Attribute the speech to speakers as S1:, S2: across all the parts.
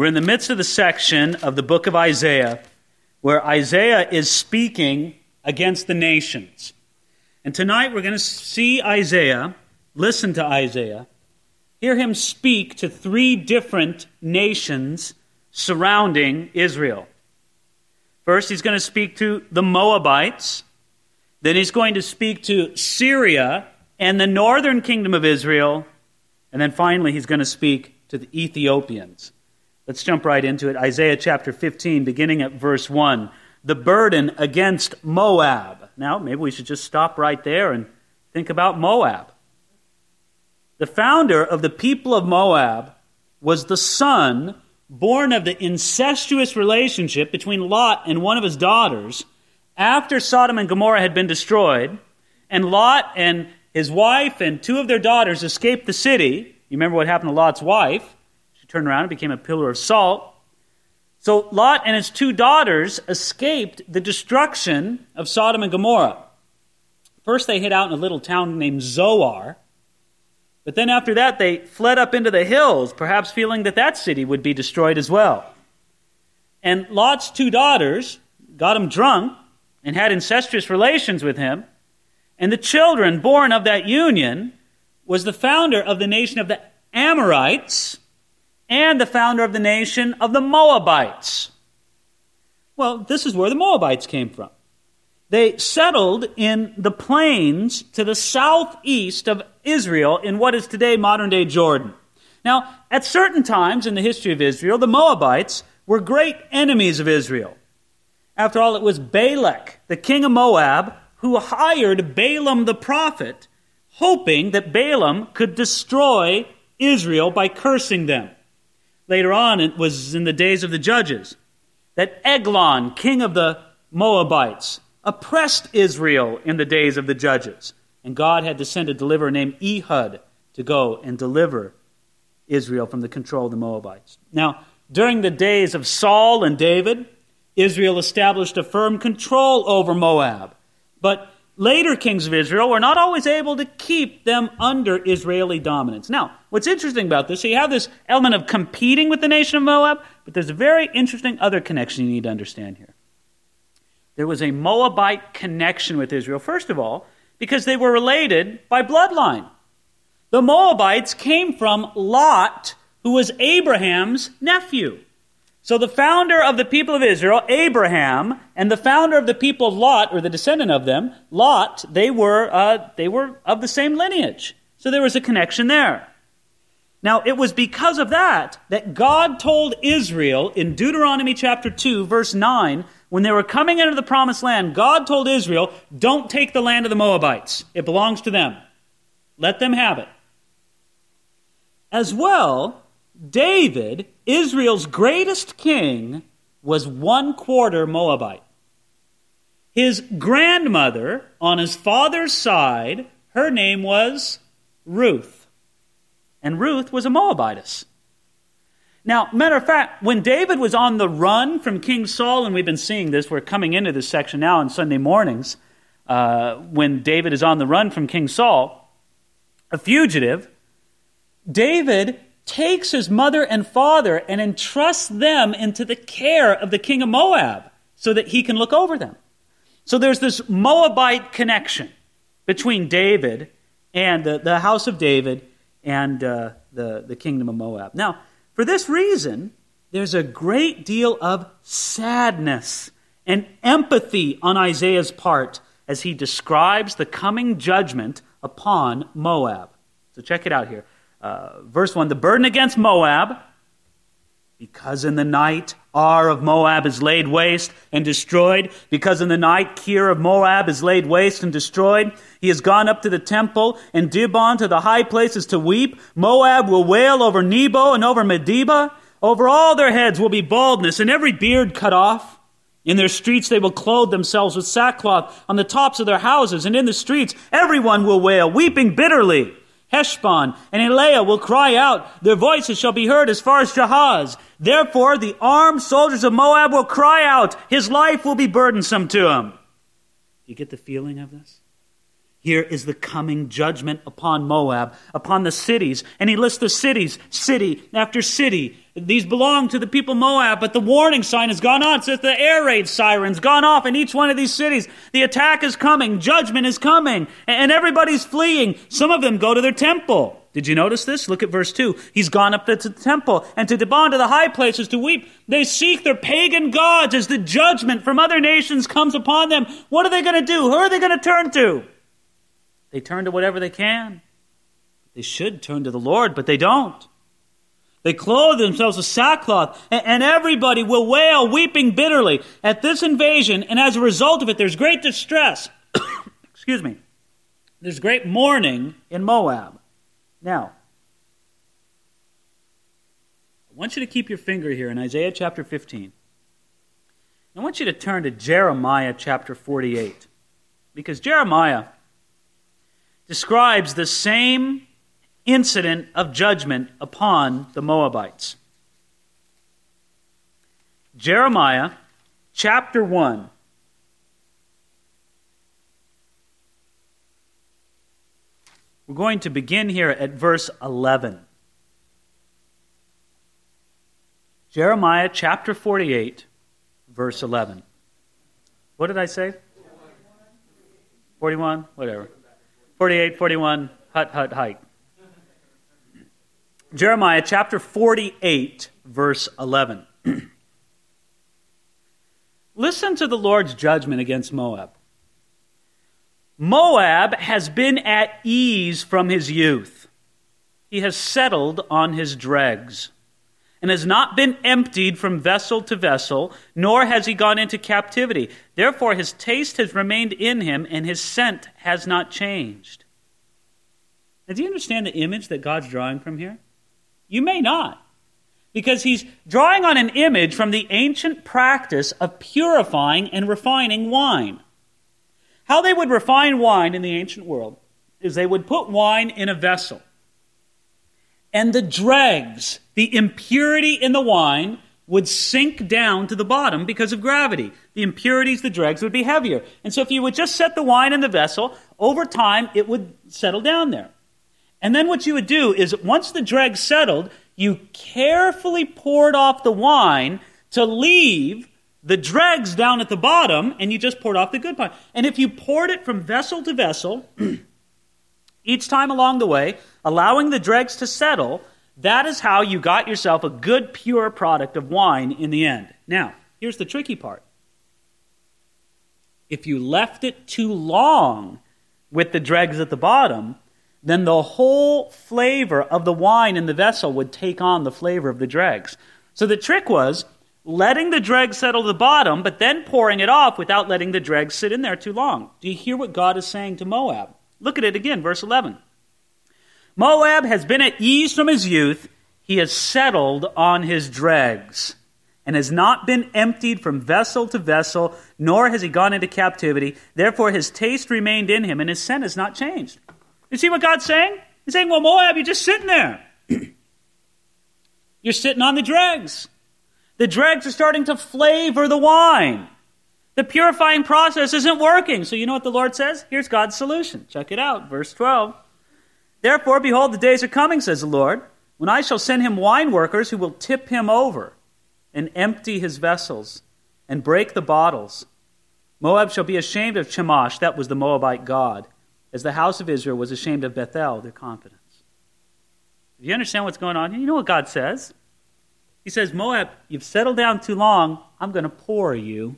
S1: We're in the midst of the section of the book of Isaiah where Isaiah is speaking against the nations. And tonight we're going to see Isaiah, listen to Isaiah, hear him speak to three different nations surrounding Israel. First, he's going to speak to the Moabites. Then he's going to speak to Syria and the northern kingdom of Israel. And then finally, he's going to speak to the Ethiopians. Let's jump right into it. Isaiah chapter 15, beginning at verse 1. The burden against Moab. Now, maybe we should just stop right there and think about Moab. The founder of the people of Moab was the son born of the incestuous relationship between Lot and one of his daughters after Sodom and Gomorrah had been destroyed, and Lot and his wife and two of their daughters escaped the city. You remember what happened to Lot's wife? Turned around and became a pillar of salt. So Lot and his two daughters escaped the destruction of Sodom and Gomorrah. First, they hid out in a little town named Zoar. But then after that, they fled up into the hills, perhaps feeling that that city would be destroyed as well. And Lot's two daughters got him drunk and had incestuous relations with him. And the children born of that union was the founder of the nation of the Ammonites and the founder of the nation of the Moabites. Well, this is where the Moabites came from. They settled in the plains to the southeast of Israel in what is today modern day Jordan. Now, at certain times in the history of Israel, the Moabites were great enemies of Israel. After all, it was Balak, the king of Moab, who hired Balaam the prophet, hoping that Balaam could destroy Israel by cursing them. Later on, it was in the days of the judges that Eglon, king of the Moabites, oppressed Israel in the days of the judges. And God had to send a deliverer named Ehud to go and deliver Israel from the control of the Moabites. Now, during the days of Saul and David, Israel established a firm control over Moab. But later kings of Israel were not always able to keep them under Israeli dominance. Now, what's interesting about this, so you have this element of competing with the nation of Moab, but there's a very interesting other connection you need to understand here. There was a Moabite connection with Israel, first of all, because they were related by bloodline. The Moabites came from Lot, who was Abraham's nephew. So the founder of the people of Israel, Abraham, and the founder of the people of Lot, or the descendant of them, Lot, they were, uh, they were of the same lineage. So there was a connection there. Now, it was because of that that God told Israel in Deuteronomy chapter 2, verse 9, when they were coming into the promised land, God told Israel, Don't take the land of the Moabites. It belongs to them. Let them have it. As well, David, Israel's greatest king, was one quarter Moabite. His grandmother, on his father's side, her name was Ruth. And Ruth was a Moabitess. Now, matter of fact, when David was on the run from King Saul, and we've been seeing this, we're coming into this section now on Sunday mornings, uh, when David is on the run from King Saul, a fugitive, David takes his mother and father and entrusts them into the care of the king of Moab so that he can look over them. So there's this Moabite connection between David and the, the house of David and uh, the, the kingdom of Moab. Now, for this reason, there's a great deal of sadness and empathy on Isaiah's part as he describes the coming judgment upon Moab. So check it out here. Uh, verse 1 The burden against Moab, because in the night Ar of Moab is laid waste and destroyed, because in the night Kir of Moab is laid waste and destroyed. He has gone up to the temple and Dibon to the high places to weep. Moab will wail over Nebo and over Medeba. Over all their heads will be baldness and every beard cut off. In their streets they will clothe themselves with sackcloth on the tops of their houses, and in the streets everyone will wail, weeping bitterly. Heshbon and Elealeh will cry out. Their voices shall be heard as far as Jahaz. Therefore, the armed soldiers of Moab will cry out. His life will be burdensome to him. You get the feeling of this? Here is the coming judgment upon Moab, upon the cities. And he lists the cities, city after city. These belong to the people Moab, but the warning sign has gone on. Says the air raid sirens gone off in each one of these cities. The attack is coming. Judgment is coming. And everybody's fleeing. Some of them go to their temple. Did you notice this? Look at verse 2. He's gone up to the temple and to Dibon to the high places to weep. They seek their pagan gods as the judgment from other nations comes upon them. What are they going to do? Who are they going to turn to? They turn to whatever they can. They should turn to the Lord, but they don't. They clothe themselves with sackcloth, and everybody will wail, weeping bitterly at this invasion, and as a result of it, there's great distress. Excuse me. There's great mourning in Moab. Now, I want you to keep your finger here in Isaiah chapter 15. I want you to turn to Jeremiah chapter 48, because Jeremiah describes the same incident of judgment upon the Moabites. Jeremiah chapter 1. We're going to begin here at verse 11. Jeremiah chapter 48, verse 11. What did I say? 41? Whatever. 48, 41, hut, hut, hike. Jeremiah chapter 48, verse 11. Listen to the Lord's judgment against Moab. Moab has been at ease from his youth. He has settled on his dregs and has not been emptied from vessel to vessel, nor has he gone into captivity. Therefore, his taste has remained in him, and his scent has not changed. Now, do you understand the image that God's drawing from here? You may not. Because he's drawing on an image from the ancient practice of purifying and refining wine. How they would refine wine in the ancient world is they would put wine in a vessel. And the dregs, the impurity in the wine, would sink down to the bottom because of gravity. The impurities, the dregs, would be heavier. And so if you would just set the wine in the vessel, over time it would settle down there. And then what you would do is once the dregs settled, you carefully poured off the wine to leave the dregs down at the bottom, and you just poured off the good wine. And if you poured it from vessel to vessel, each time along the way, allowing the dregs to settle, that is how you got yourself a good, pure product of wine in the end. Now, here's the tricky part. If you left it too long with the dregs at the bottom, then the whole flavor of the wine in the vessel would take on the flavor of the dregs. So the trick was letting the dregs settle to the bottom, but then pouring it off without letting the dregs sit in there too long. Do you hear what God is saying to Moab? Look at it again, verse 11. Moab has been at ease from his youth, he has settled on his dregs and has not been emptied from vessel to vessel, nor has he gone into captivity. Therefore, his taste remained in him, and his scent has not changed. You see what God's saying? He's saying, Well, Moab, you're just sitting there. you're sitting on the dregs. The dregs are starting to flavor the wine. The purifying process isn't working. So, you know what the Lord says? Here's God's solution. Check it out. Verse 12. Therefore, behold, the days are coming, says the Lord, when I shall send him wine workers who will tip him over and empty his vessels and break the bottles. Moab shall be ashamed of Chemosh, that was the Moabite god as the house of Israel was ashamed of Bethel, their confidence. Do you understand what's going on? You know what God says? He says, Moab, you've settled down too long. I'm going to pour you.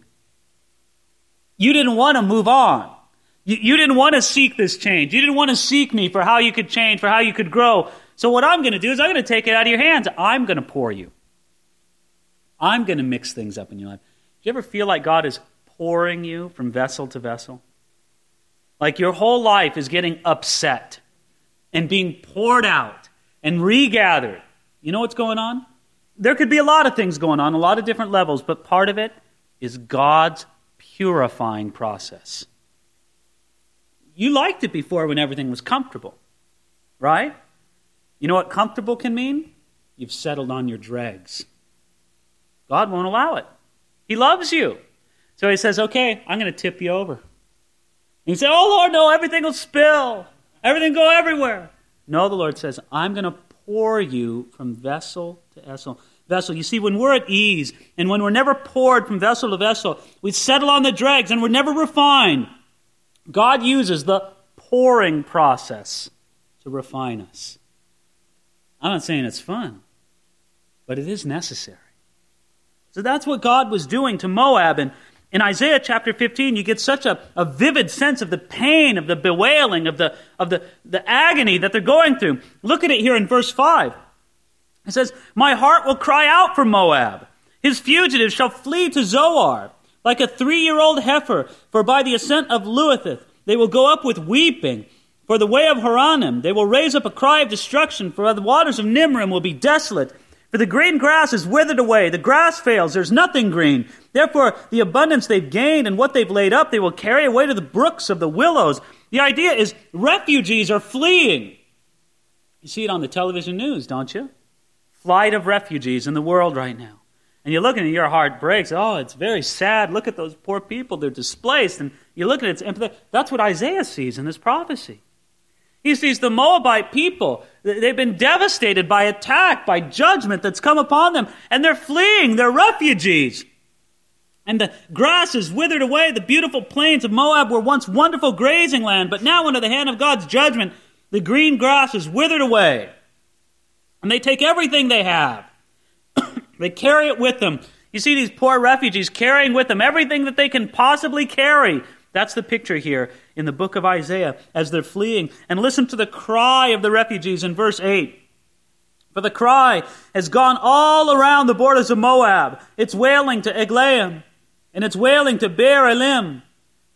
S1: You didn't want to move on. You, you didn't want to seek this change. You didn't want to seek me for how you could change, for how you could grow. So, what I'm going to do is I'm going to take it out of your hands. I'm going to pour you. I'm going to mix things up in your life. Do you ever feel like God is pouring you from vessel to vessel? Like your whole life is getting upset and being poured out and regathered. You know what's going on? There could be a lot of things going on, a lot of different levels, but part of it is God's purifying process. You liked it before when everything was comfortable, right? You know what comfortable can mean? You've settled on your dregs. God won't allow it. He loves you. So he says, okay, I'm going to tip you over. You say, Oh Lord, no, everything will spill. Everything go everywhere. No, the Lord says, I'm going to pour you from vessel to vessel. vessel. You see, when we're at ease and when we're never poured from vessel to vessel, we settle on the dregs and we're never refined. God uses the pouring process to refine us. I'm not saying it's fun, but it is necessary. So that's what God was doing to Moab. And in Isaiah chapter 15, you get such a, a vivid sense of the pain, of the bewailing, of, the, of the, the agony that they're going through. Look at it here in verse 5. It says, My heart will cry out for Moab. His fugitives shall flee to Zoar, like a three year old heifer, for by the ascent of Luhith they will go up with weeping. For the way of Horonaim they will raise up a cry of destruction, for the waters of Nimrim will be desolate. For the green grass is withered away, the grass fails, there's nothing green. Therefore, the abundance they've gained and what they've laid up, they will carry away to the brooks of the willows. The idea is refugees are fleeing. You see it on the television news, don't you? Flight of refugees in the world right now. And you're looking and your heart breaks. Oh, it's very sad. Look at those poor people. They're displaced. And you look at it, that's what Isaiah sees in this prophecy. He sees the Moabite people. They've been devastated by attack, by judgment that's come upon them, and they're fleeing. They're refugees. And the grass is withered away. The beautiful plains of Moab were once wonderful grazing land, but now, under the hand of God's judgment, the green grass is withered away. And they take everything they have, they carry it with them. You see these poor refugees carrying with them everything that they can possibly carry that's the picture here in the book of Isaiah as they're fleeing. And listen to the cry of the refugees in verse 8. For the cry has gone all around the borders of Moab. It's wailing to Eglaim, and it's wailing to Beer Elim.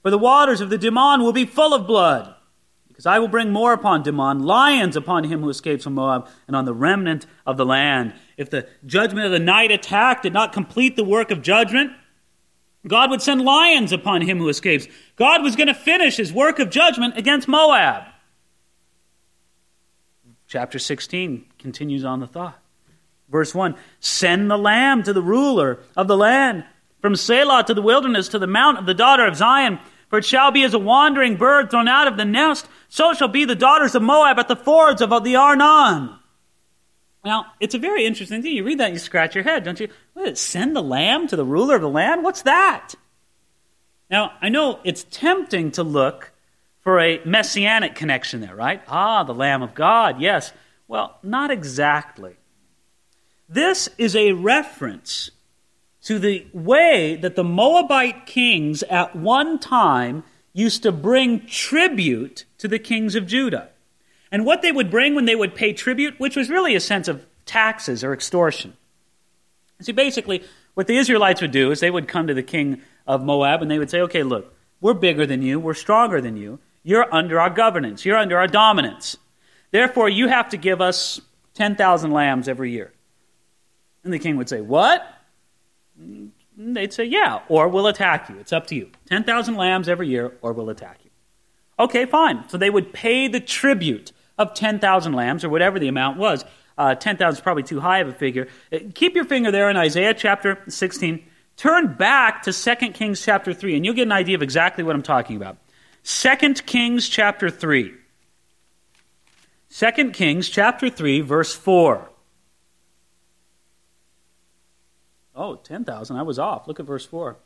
S1: For the waters of the Dimon will be full of blood. Because I will bring more upon Dimon, lions upon him who escapes from Moab, and on the remnant of the land. If the judgment of the night attack did not complete the work of judgment, God would send lions upon him who escapes. God was going to finish his work of judgment against Moab. Chapter 16 continues on the thought. Verse 1 Send the lamb to the ruler of the land, from Selah to the wilderness, to the mount of the daughter of Zion. For it shall be as a wandering bird thrown out of the nest, so shall be the daughters of Moab at the fords of the Arnon. Now, it's a very interesting thing. You read that and you scratch your head, don't you? What, send the lamb to the ruler of the land? What's that? Now, I know it's tempting to look for a messianic connection there, right? Ah, the Lamb of God, yes. Well, not exactly. This is a reference to the way that the Moabite kings at one time used to bring tribute to the kings of Judah. And what they would bring when they would pay tribute, which was really a sense of taxes or extortion. See, basically, what the Israelites would do is they would come to the king of Moab and they would say, okay, look, we're bigger than you, we're stronger than you, you're under our governance, you're under our dominance. Therefore, you have to give us 10,000 lambs every year. And the king would say, What? And they'd say, Yeah, or we'll attack you. It's up to you. 10,000 lambs every year, or we'll attack you. Okay, fine. So they would pay the tribute of 10,000 lambs, or whatever the amount was. Uh, 10,000 is probably too high of a figure. Uh, keep your finger there in Isaiah chapter 16. Turn back to 2 Kings chapter 3, and you'll get an idea of exactly what I'm talking about. 2 Kings chapter 3. 2 Kings chapter 3, verse 4. Oh, 10,000. I was off. Look at verse 4.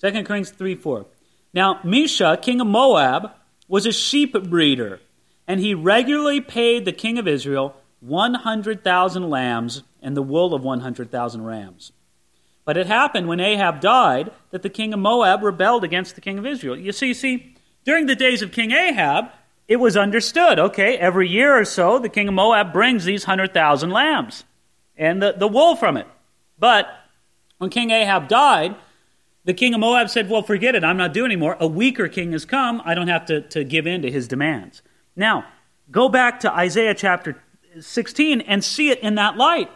S1: 2 Kings 3 4. Now, Mesha, king of Moab, was a sheep breeder and he regularly paid the king of Israel 100,000 lambs and the wool of 100,000 rams. But it happened when Ahab died that the king of Moab rebelled against the king of Israel. You see, see, during the days of King Ahab, it was understood, okay, every year or so, the king of Moab brings these 100,000 lambs and the, the wool from it. But when King Ahab died, the king of Moab said, Well, forget it, I'm not doing anymore. A weaker king has come, I don't have to, to give in to his demands. Now, go back to Isaiah chapter 16 and see it in that light.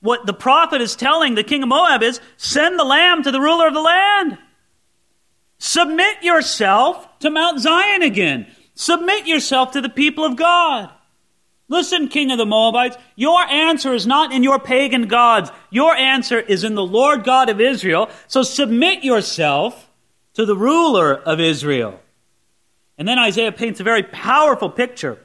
S1: What the prophet is telling the king of Moab is send the lamb to the ruler of the land. Submit yourself to Mount Zion again. Submit yourself to the people of God. Listen, king of the Moabites, your answer is not in your pagan gods. Your answer is in the Lord God of Israel. So submit yourself to the ruler of Israel. And then Isaiah paints a very powerful picture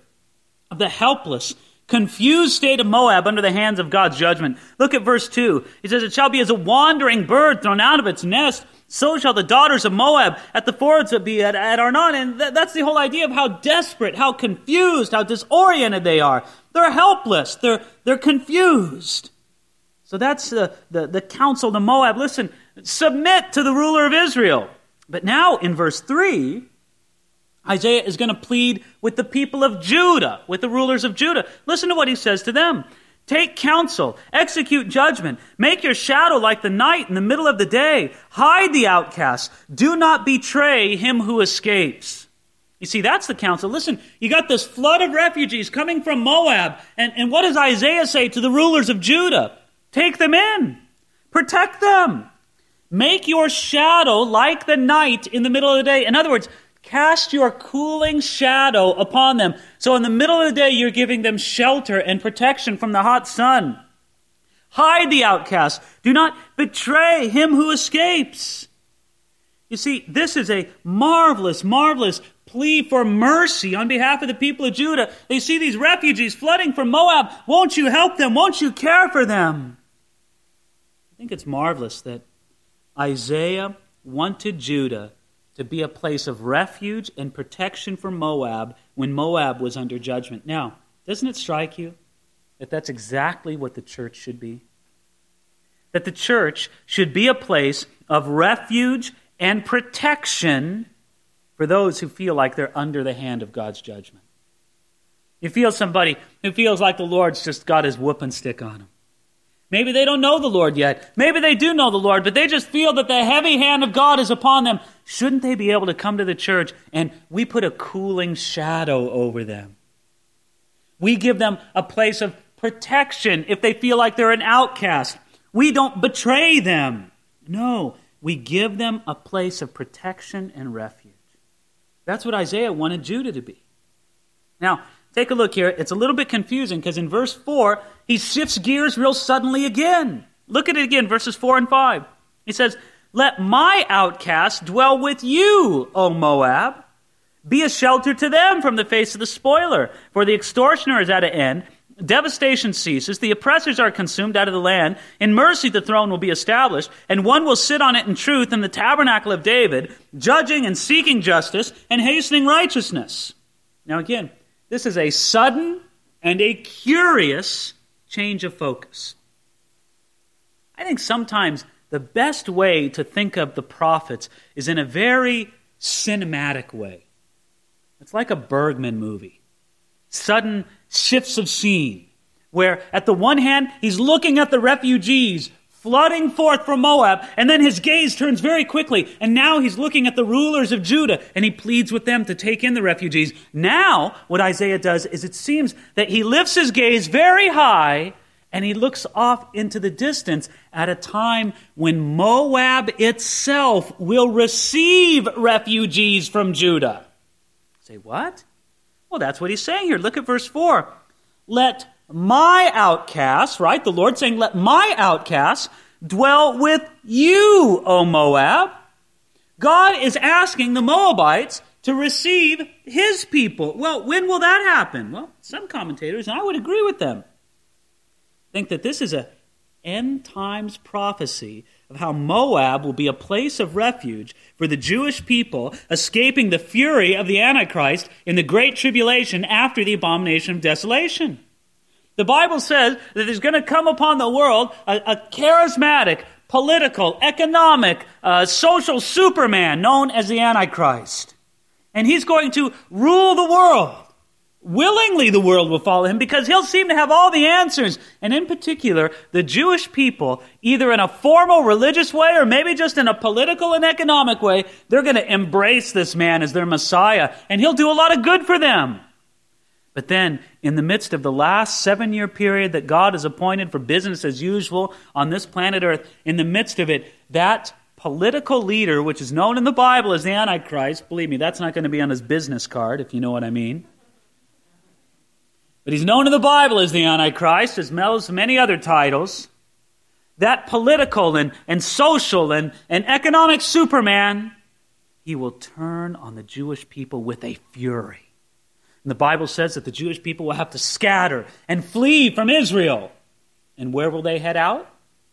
S1: of the helpless, confused state of Moab under the hands of God's judgment. Look at verse 2. He says, It shall be as a wandering bird thrown out of its nest. So shall the daughters of Moab at the fords be at, at Arnon. And th- that's the whole idea of how desperate, how confused, how disoriented they are. They're helpless. They're, they're confused. So that's the, the, the counsel to Moab. Listen, submit to the ruler of Israel. But now in verse 3, Isaiah is going to plead with the people of Judah, with the rulers of Judah. Listen to what he says to them. Take counsel, execute judgment, make your shadow like the night in the middle of the day, hide the outcast, do not betray him who escapes. You see, that's the counsel. Listen, you got this flood of refugees coming from Moab, and, and what does Isaiah say to the rulers of Judah? Take them in, protect them, make your shadow like the night in the middle of the day. In other words, Cast your cooling shadow upon them. So in the middle of the day, you're giving them shelter and protection from the hot sun. Hide the outcast. Do not betray him who escapes. You see, this is a marvelous, marvelous plea for mercy on behalf of the people of Judah. They see these refugees flooding from Moab. Won't you help them? Won't you care for them? I think it's marvelous that Isaiah wanted Judah to be a place of refuge and protection for Moab when Moab was under judgment. Now, doesn't it strike you that that's exactly what the church should be? That the church should be a place of refuge and protection for those who feel like they're under the hand of God's judgment. You feel somebody who feels like the Lord's just got his whooping stick on them. Maybe they don't know the Lord yet. Maybe they do know the Lord, but they just feel that the heavy hand of God is upon them. Shouldn't they be able to come to the church and we put a cooling shadow over them? We give them a place of protection if they feel like they're an outcast. We don't betray them. No, we give them a place of protection and refuge. That's what Isaiah wanted Judah to be. Now, take a look here. It's a little bit confusing because in verse 4, he shifts gears real suddenly again. Look at it again, verses 4 and 5. He says, Let my outcasts dwell with you, O Moab. Be a shelter to them from the face of the spoiler, for the extortioner is at an end. Devastation ceases. The oppressors are consumed out of the land. In mercy, the throne will be established, and one will sit on it in truth in the tabernacle of David, judging and seeking justice and hastening righteousness. Now, again, this is a sudden and a curious change of focus. I think sometimes the best way to think of the prophets is in a very cinematic way. It's like a Bergman movie. Sudden shifts of scene, where at the one hand, he's looking at the refugees flooding forth from Moab, and then his gaze turns very quickly, and now he's looking at the rulers of Judah, and he pleads with them to take in the refugees. Now, what Isaiah does is it seems that he lifts his gaze very high, and he looks off into the distance at a time when Moab itself will receive refugees from Judah. Say, what? Well, that's what he's saying here. Look at verse 4. Let my outcasts, right? The Lord saying, Let my outcasts dwell with you, O Moab. God is asking the Moabites to receive his people. Well, when will that happen? Well, some commentators, and I would agree with them, think that this is a end times prophecy of how Moab will be a place of refuge for the Jewish people escaping the fury of the Antichrist in the great tribulation after the abomination of desolation. The Bible says that there's going to come upon the world a, a charismatic, political, economic, uh, social superman known as the Antichrist. And he's going to rule the world. Willingly, the world will follow him because he'll seem to have all the answers. And in particular, the Jewish people, either in a formal religious way or maybe just in a political and economic way, they're going to embrace this man as their Messiah. And he'll do a lot of good for them. But then, in the midst of the last seven year period that God has appointed for business as usual on this planet Earth, in the midst of it, that political leader, which is known in the Bible as the Antichrist, believe me, that's not going to be on his business card, if you know what I mean. But he's known in the Bible as the Antichrist, as well as many other titles. That political and, and social and, and economic Superman, he will turn on the Jewish people with a fury And the Bible says that the Jewish people will have to scatter and flee from Israel. And where will they head out?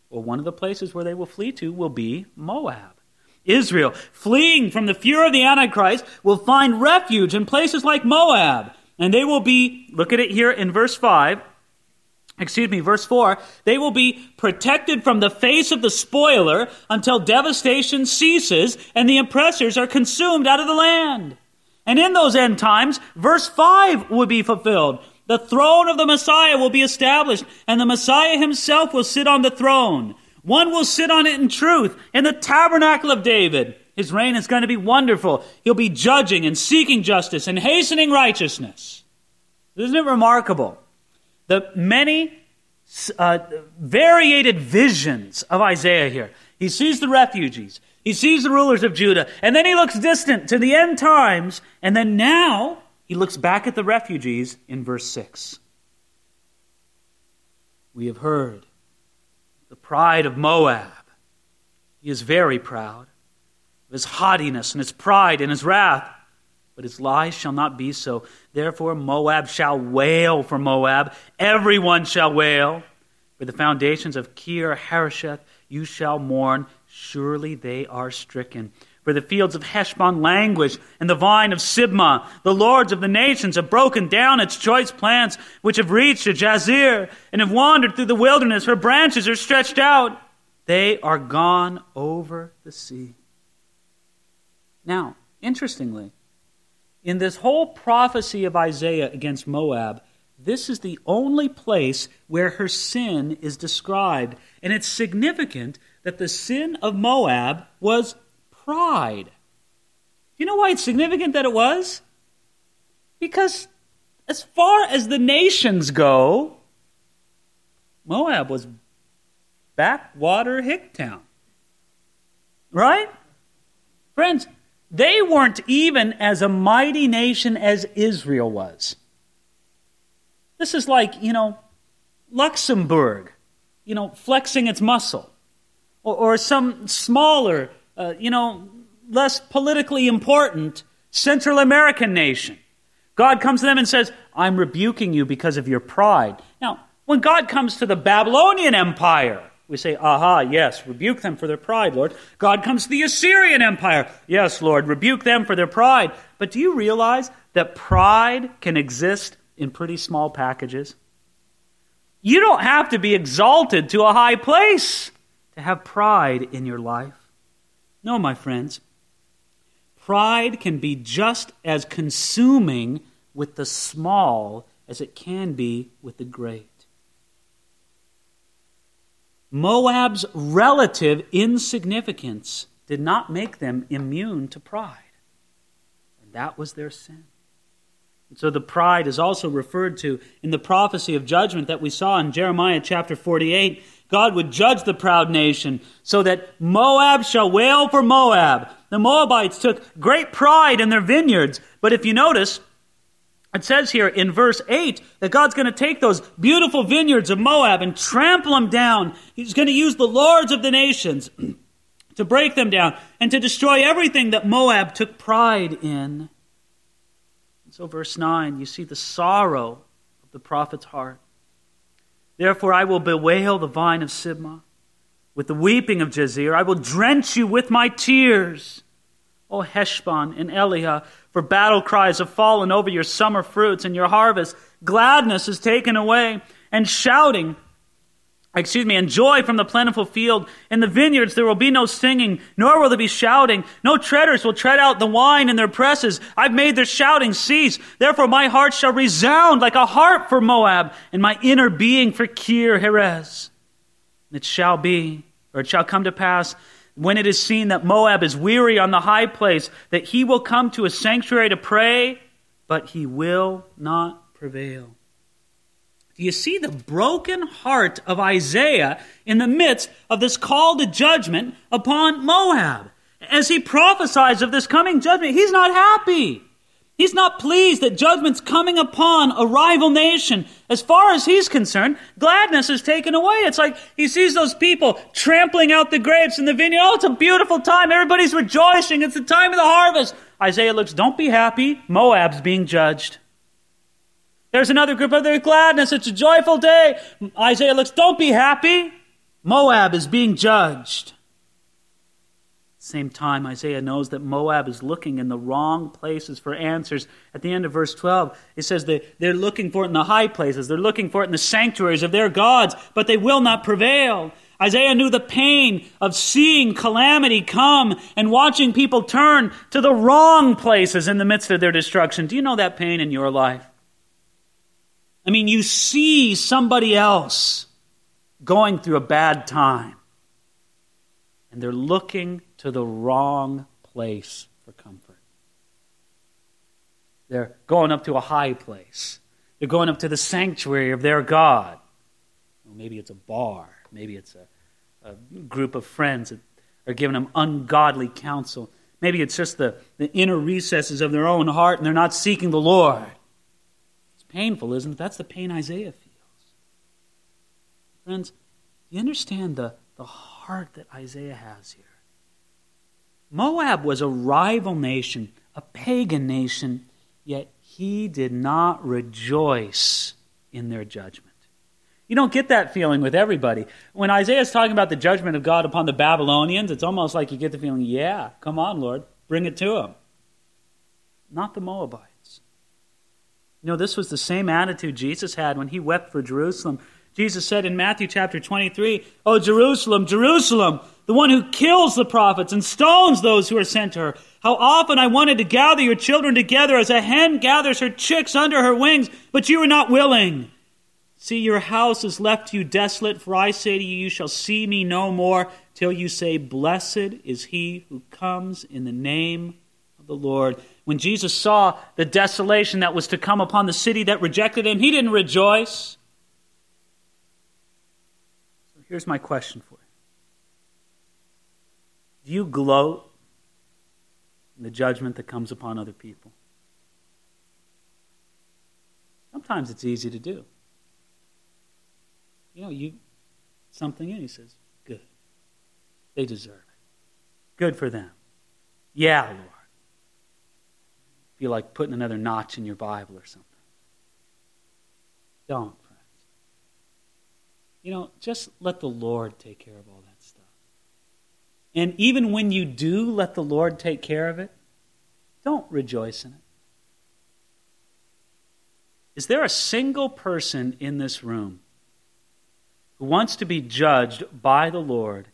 S1: Well, one of the places where they will flee to will be Moab. Israel, fleeing from the fear of the Antichrist, will find refuge in places like Moab. And they will be, look at it here in verse 5, excuse me, verse 4, they will be protected from the face of the spoiler until devastation ceases and the oppressors are consumed out of the land. And in those end times, verse 5 will be fulfilled. The throne of the Messiah will be established, and the Messiah himself will sit on the throne. One will sit on it in truth, in the tabernacle of David. His reign is going to be wonderful. He'll be judging and seeking justice and hastening righteousness. Isn't it remarkable? The many uh, visions of Isaiah here. He sees the refugees, he sees the rulers of Judah, and then he looks distant to the end times, and then now he looks back at the refugees in verse 6. We have heard the pride of Moab. He is very proud of his haughtiness and his pride and his wrath. But his lies shall not be so. Therefore, Moab shall wail for Moab. Everyone shall wail. For the foundations of Kir Hareseth you shall mourn. Surely they are stricken. For the fields of Heshbon languish, and the vine of Sibmah. The lords of the nations have broken down its choice plants, which have reached to Jazer, and have wandered through the wilderness. Her branches are stretched out. They are gone over the sea. Now, interestingly, in this whole prophecy of Isaiah against Moab, this is the only place where her sin is described. And it's significant that the sin of Moab was pride. Do you know why it's significant that it was? Because as far as the nations go, Moab was backwater Hicktown. Right? Friends, they weren't even as a mighty nation as Israel was. This is like, you know, Luxembourg, you know, flexing its muscle, or, or some smaller, uh, you know, less politically important Central American nation. God comes to them and says, I'm rebuking you because of your pride. Now, when God comes to the Babylonian Empire, we say, aha, yes, rebuke them for their pride, Lord. God comes to the Assyrian Empire. Yes, Lord, rebuke them for their pride. But do you realize that pride can exist in pretty small packages? You don't have to be exalted to a high place to have pride in your life. No, my friends. Pride can be just as consuming with the small as it can be with the great. Moab's relative insignificance did not make them immune to pride. And that was their sin. And so the pride is also referred to in the prophecy of judgment that we saw in Jeremiah chapter 48. God would judge the proud nation so that Moab shall wail for Moab. The Moabites took great pride in their vineyards. But if you notice, it says here in verse 8 that God's going to take those beautiful vineyards of Moab and trample them down. He's going to use the lords of the nations to break them down and to destroy everything that Moab took pride in. And so, verse 9, you see the sorrow of the prophet's heart. Therefore, I will bewail the vine of Sibmah with the weeping of Jazer. I will drench you with my tears. O Heshbon and Elealeh, for battle cries have fallen over your summer fruits and your harvest. Gladness is taken away, and shouting, excuse me, and joy from the plentiful field. In the vineyards there will be no singing, nor will there be shouting. No treaders will tread out the wine in their presses. I've made their shouting cease. Therefore my heart shall resound like a harp for Moab, and my inner being for Kir Heres. It shall be, or it shall come to pass, when it is seen that Moab is weary on the high place, that he will come to a sanctuary to pray, but he will not prevail. Do you see the broken heart of Isaiah in the midst of this call to judgment upon Moab? As he prophesies of this coming judgment, he's not happy. He's not pleased that judgment's coming upon a rival nation. As far as he's concerned, gladness is taken away. It's like he sees those people trampling out the grapes in the vineyard. Oh, it's a beautiful time. Everybody's rejoicing. It's the time of the harvest. Isaiah looks, don't be happy. Moab's being judged. There's another group of their gladness. It's a joyful day. Isaiah looks, don't be happy. Moab is being judged. Same time, Isaiah knows that Moab is looking in the wrong places for answers. At the end of verse 12, it says that they're looking for it in the high places. They're looking for it in the sanctuaries of their gods, but they will not prevail. Isaiah knew the pain of seeing calamity come and watching people turn to the wrong places in the midst of their destruction. Do you know that pain in your life? I mean, you see somebody else going through a bad time, and they're looking to the wrong place for comfort. They're going up to a high place. They're going up to the sanctuary of their God. Well, maybe it's a bar. Maybe it's a, a group of friends that are giving them ungodly counsel. Maybe it's just the, the inner recesses of their own heart and they're not seeking the Lord. Painful, isn't it? That's the pain Isaiah feels. Friends, you understand the, the heart that Isaiah has here? Moab was a rival nation, a pagan nation, yet he did not rejoice in their judgment. You don't get that feeling with everybody. When Isaiah is talking about the judgment of God upon the Babylonians, it's almost like you get the feeling, yeah, come on, Lord, bring it to them. Not the Moabites. You know, this was the same attitude Jesus had when he wept for Jerusalem. Jesus said in Matthew chapter 23, Oh, Jerusalem, Jerusalem, the one who kills the prophets and stones those who are sent to her. How often I wanted to gather your children together as a hen gathers her chicks under her wings, but you were not willing. See, your house is left you desolate, for I say to you, you shall see me no more till you say, Blessed is he who comes in the name of the Lord. When Jesus saw the desolation that was to come upon the city that rejected him, he didn't rejoice. So here's my question for you Do you gloat in the judgment that comes upon other people? Sometimes it's easy to do you know, you something in. He says, Good. They deserve it. Good for them. Yeah, Lord. Feel like putting another notch in your Bible or something. Don't, friends. You know, just let the Lord take care of all that stuff. And even when you do let the Lord take care of it, don't rejoice in it. Is there a single person in this room who wants to be judged by the Lord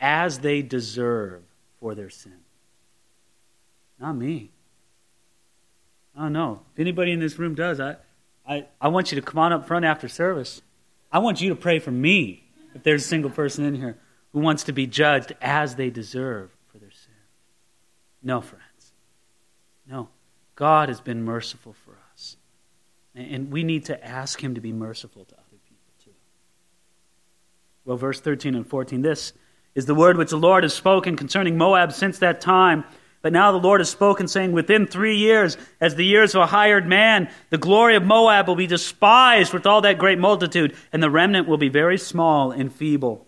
S1: as they deserve for their sin. Not me. Oh, know. If anybody in this room does, I, I, I want you to come on up front after service. I want you to pray for me if there's a single person in here who wants to be judged as they deserve for their sin. No, friends. No. God has been merciful for us. And we need to ask Him to be merciful to other people too. Well, verse 13 and 14 this is the word which the Lord has spoken concerning Moab since that time. But now the Lord has spoken, saying, Within three years, as the years of a hired man, the glory of Moab will be despised with all that great multitude, and the remnant will be very small and feeble.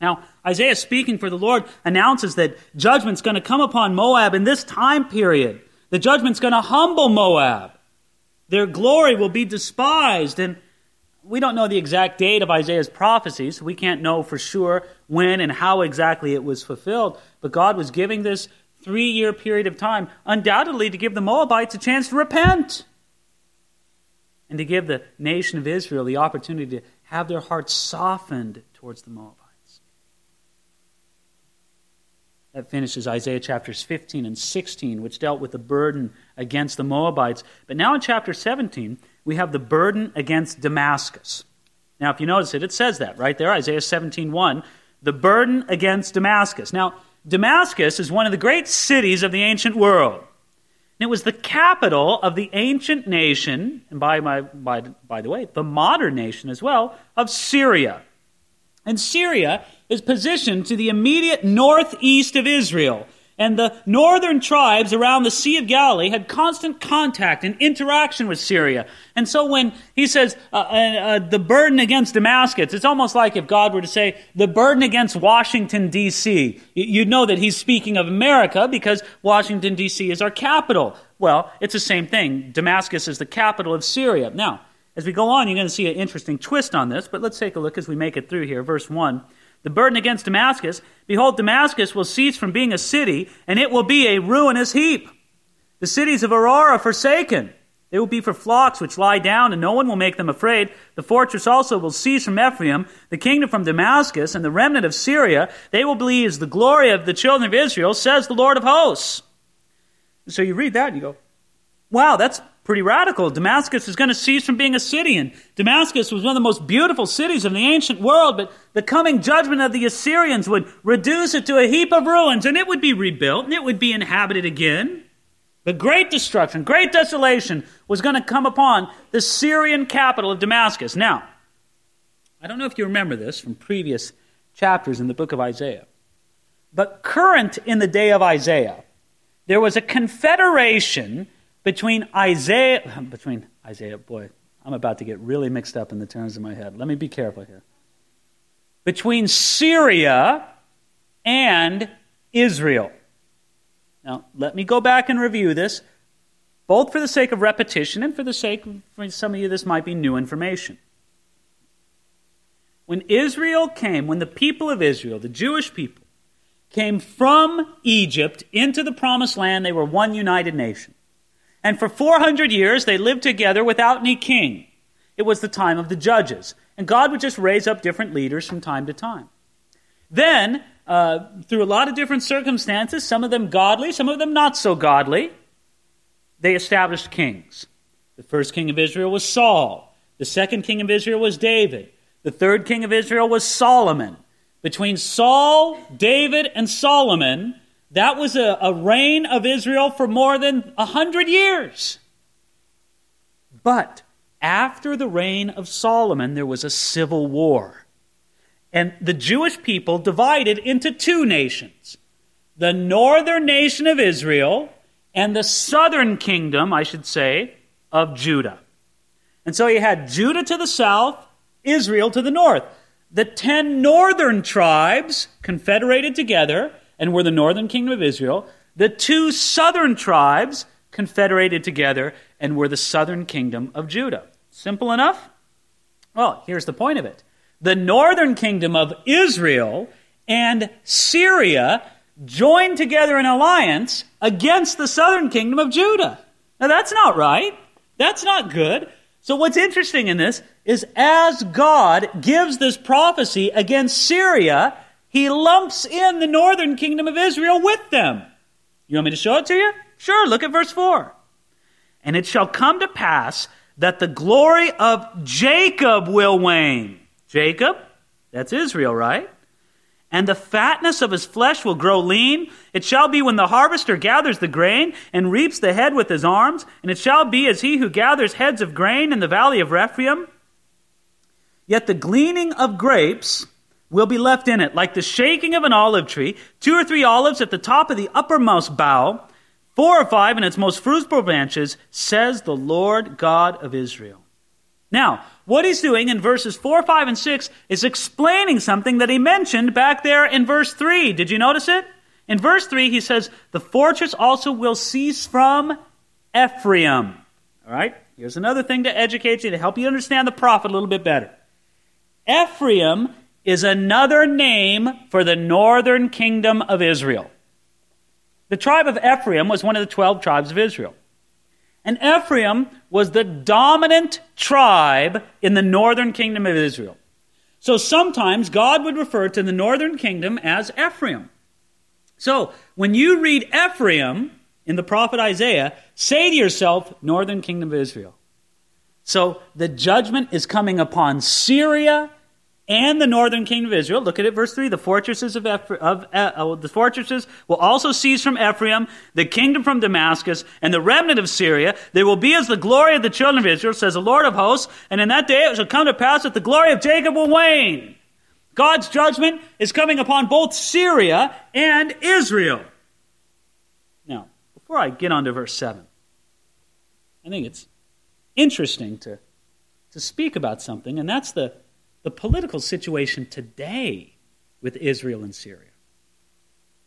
S1: Now, Isaiah, speaking for the Lord, announces that judgment's going to come upon Moab in this time period. The judgment's going to humble Moab. Their glory will be despised. And we don't know the exact date of Isaiah's prophecy, so we can't know for sure when and how exactly it was fulfilled. But God was giving this three year period of time, undoubtedly to give the Moabites a chance to repent and to give the nation of Israel the opportunity to have their hearts softened towards the Moabites. That finishes Isaiah chapters 15 and 16, which dealt with the burden against the Moabites. But now in chapter 17, we have the burden against Damascus. Now, if you notice it, it says that right there, Isaiah 17:1, the burden against Damascus. Now, Damascus is one of the great cities of the ancient world. And it was the capital of the ancient nation, and by, my, by, by the way, the modern nation as well, of Syria. And Syria is positioned to the immediate northeast of Israel and the northern tribes around the Sea of Galilee had constant contact and interaction with Syria. And so when he says uh, uh, uh, the burden against Damascus, it's almost like if God were to say the burden against Washington, D.C. You'd know that he's speaking of America because Washington, D.C. is our capital. Well, it's the same thing. Damascus is the capital of Syria. Now, as we go on, you're going to see an interesting twist on this, but let's take a look as we make it through here. Verse 1. The burden against Damascus Behold, Damascus will cease from being a city, and it will be a ruinous heap. The cities of Aroer are forsaken. They will be for flocks which lie down, and no one will make them afraid. The fortress also will cease from Ephraim, the kingdom from Damascus, and the remnant of Syria. They will be as the glory of the children of Israel, says the Lord of hosts. So you read that and you go, wow, that's pretty radical. Damascus is going to cease from being a city. And Damascus was one of the most beautiful cities of the ancient world, but the coming judgment of the Assyrians would reduce it to a heap of ruins, and it would be rebuilt, and it would be inhabited again. But great destruction, great desolation was going to come upon the Syrian capital of Damascus. Now, I don't know if you remember this from previous chapters in the book of Isaiah, but current in the day of Isaiah, there was a confederation between Isaiah, between Isaiah, boy, I'm about to get really mixed up in the terms in my head. Let me be careful here. Between Syria and Israel. Now, let me go back and review this, both for the sake of repetition and for the sake of, for some of you, this might be new information. When Israel came, when the people of Israel, the Jewish people, came from Egypt into the promised land, they were one united nation. And for 400 years, they lived together without any king. It was the time of the judges. And God would just raise up different leaders from time to time. Then, uh, through a lot of different circumstances, some of them godly, some of them not so godly, they established kings. The first king of Israel was Saul. The second king of Israel was David. The third king of Israel was Solomon. Between Saul, David, and Solomon, that was a, a reign of Israel for more than a hundred years. But after the reign of Solomon, there was a civil war. And the Jewish people divided into two nations the northern nation of Israel and the southern kingdom, I should say, of Judah. And so you had Judah to the south, Israel to the north. The ten northern tribes confederated together and were the northern kingdom of Israel. The two southern tribes confederated together and were the southern kingdom of Judah. Simple enough? Well, here's the point of it the northern kingdom of Israel and Syria joined together in alliance against the southern kingdom of Judah. Now that's not right. That's not good. So what's interesting in this is as God gives this prophecy against Syria, he lumps in the northern kingdom of Israel with them. You want me to show it to you? Sure, look at verse 4. And it shall come to pass that the glory of Jacob will wane Jacob, that's Israel, right? And the fatness of his flesh will grow lean. It shall be when the harvester gathers the grain and reaps the head with his arms, and it shall be as he who gathers heads of grain in the valley of Rephaim. Yet the gleaning of grapes will be left in it, like the shaking of an olive tree, two or three olives at the top of the uppermost bough, four or five in its most fruitful branches, says the Lord God of Israel. Now, what he's doing in verses 4, 5, and 6 is explaining something that he mentioned back there in verse 3. Did you notice it? In verse 3, he says, The fortress also will cease from Ephraim. All right? Here's another thing to educate you, to help you understand the prophet a little bit better. Ephraim is another name for the northern kingdom of Israel. The tribe of Ephraim was one of the 12 tribes of Israel. And Ephraim was the dominant tribe in the northern kingdom of Israel. So sometimes God would refer to the northern kingdom as Ephraim. So when you read Ephraim in the prophet Isaiah, say to yourself, Northern kingdom of Israel. So the judgment is coming upon Syria and the northern kingdom of Israel. Look at it, verse 3. The fortresses of, Eph- of uh, the fortresses will also seize from Ephraim, the kingdom from Damascus, and the remnant of Syria. They will be as the glory of the children of Israel, says the Lord of hosts. And in that day it shall come to pass that the glory of Jacob will wane. God's judgment is coming upon both Syria and Israel. Now, before I get on to verse 7, I think it's interesting to, to speak about something, and that's the the political situation today with Israel and Syria.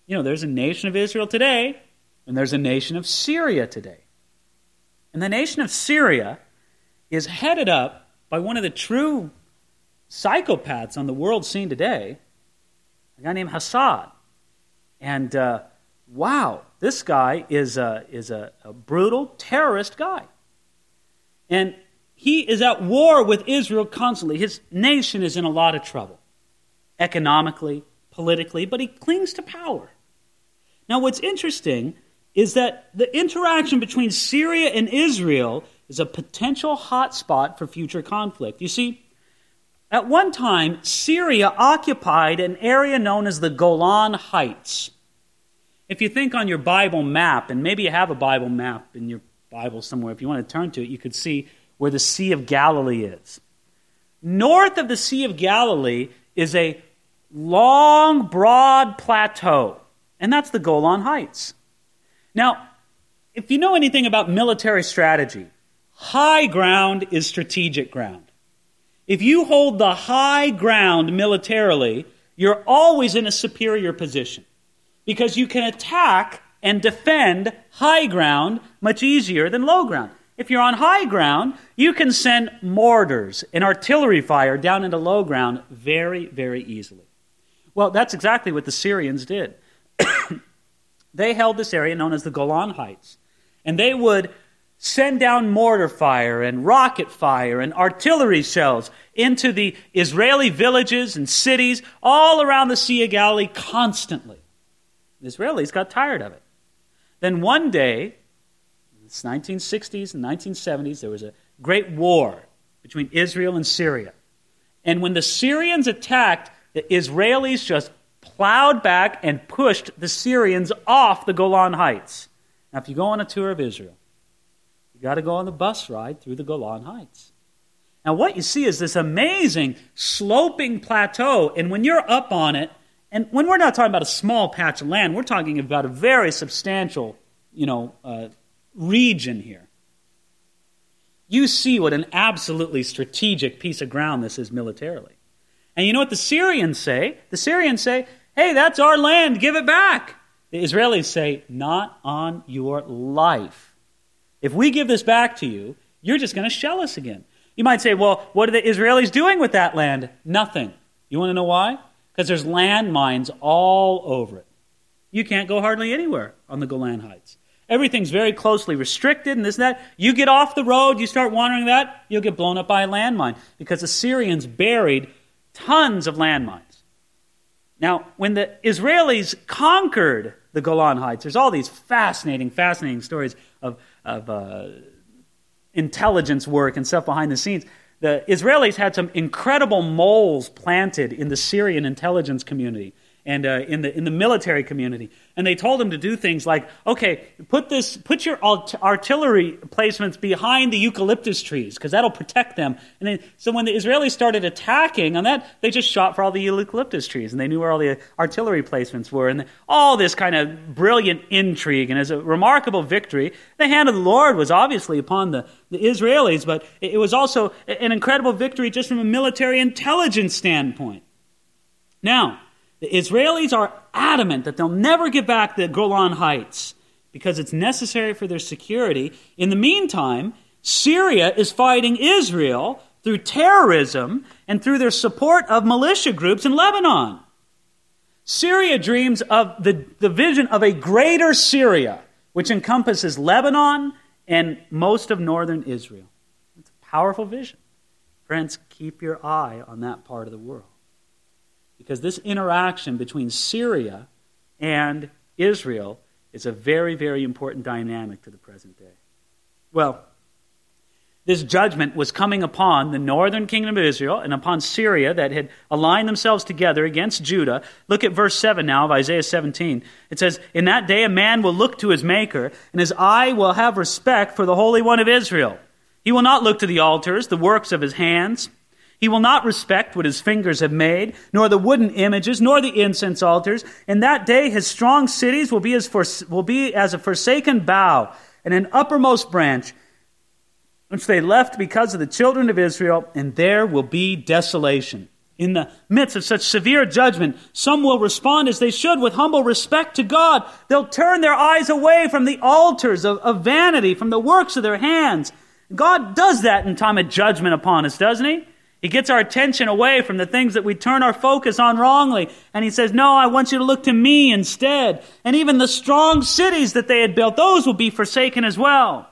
S1: You know, there's a nation of Israel today, and there's a nation of Syria today. And the nation of Syria is headed up by one of the true psychopaths on the world scene today, a guy named Assad. And uh, wow, this guy is a, is a, a brutal terrorist guy. And he is at war with Israel constantly. His nation is in a lot of trouble, economically, politically, but he clings to power. Now, what's interesting is that the interaction between Syria and Israel is a potential hotspot for future conflict. You see, at one time, Syria occupied an area known as the Golan Heights. If you think on your Bible map, and maybe you have a Bible map in your Bible somewhere, if you want to turn to it, you could see where the Sea of Galilee is. North of the Sea of Galilee is a long, broad plateau, and that's the Golan Heights. Now, if you know anything about military strategy, high ground is strategic ground. If you hold the high ground militarily, you're always in a superior position because you can attack and defend high ground much easier than low ground. If you're on high ground, you can send mortars and artillery fire down into low ground very, very easily. Well, that's exactly what the Syrians did. they held this area known as the Golan Heights, and they would send down mortar fire and rocket fire and artillery shells into the Israeli villages and cities all around the Sea of Galilee constantly. The Israelis got tired of it. Then one day, the 1960s and 1970s, there was a great war between Israel and Syria. And when the Syrians attacked, the Israelis just plowed back and pushed the Syrians off the Golan Heights. Now, if you go on a tour of Israel, you got to go on the bus ride through the Golan Heights. Now, what you see is this amazing sloping plateau, and when you're up on it, and when we're not talking about a small patch of land, we're talking about a very substantial, you know, uh, region here. You see what an absolutely strategic piece of ground this is militarily. And you know what the Syrians say? The Syrians say, hey, that's our land, give it back. The Israelis say, not on your life. If we give this back to you, you're just going to shell us again. You might say, well, what are the Israelis doing with that land? Nothing. You want to know why? Because there's landmines all over it. You can't go hardly anywhere on the Golan Heights. Everything's very closely restricted and this and that. You get off the road, you start wandering that, you'll get blown up by a landmine because the Syrians buried tons of landmines. Now, when the Israelis conquered the Golan Heights, there's all these fascinating, fascinating stories of of uh, intelligence work and stuff behind the scenes. The Israelis had some incredible moles planted in the Syrian intelligence community and uh, in the in the military community, and they told him to do things like, okay, put this, put your artillery placements behind the eucalyptus trees because that'll protect them. And then, so when the Israelis started attacking on that, they just shot for all the eucalyptus trees, and they knew where all the artillery placements were, and all this kind of brilliant intrigue. And as a remarkable victory, the hand of the Lord was obviously upon the, the Israelis, but it was also an incredible victory just from a military intelligence standpoint. Now. The Israelis are adamant that they'll never get back the Golan Heights because it's necessary for their security. In the meantime, Syria is fighting Israel through terrorism and through their support of militia groups in Lebanon. Syria dreams of the, the vision of a greater Syria, which encompasses Lebanon and most of northern Israel. It's a powerful vision. Friends, keep your eye on that part of the world because this interaction between Syria and Israel is a very, very important dynamic to the present day. Well, this judgment was coming upon the northern kingdom of Israel and upon Syria that had aligned themselves together against Judah. Look at verse 7 now of Isaiah 17. It says, In that day a man will look to his Maker, and his eye will have respect for the Holy One of Israel. He will not look to the altars, the works of his hands. He will not respect what his fingers have made, nor the wooden images, nor the incense altars. In that day, his strong cities will be as, for, will be as a forsaken bough and an uppermost branch, which they left because of the children of Israel, and there will be desolation. in the midst of such severe judgment, some will respond as they should with humble respect to God. They'll turn their eyes away from the altars of, of vanity, from the works of their hands. God does that in time of judgment upon us, doesn't He? He gets our attention away from the things that we turn our focus on wrongly. And He says, No, I want you to look to me instead. And even the strong cities that they had built, those will be forsaken as well.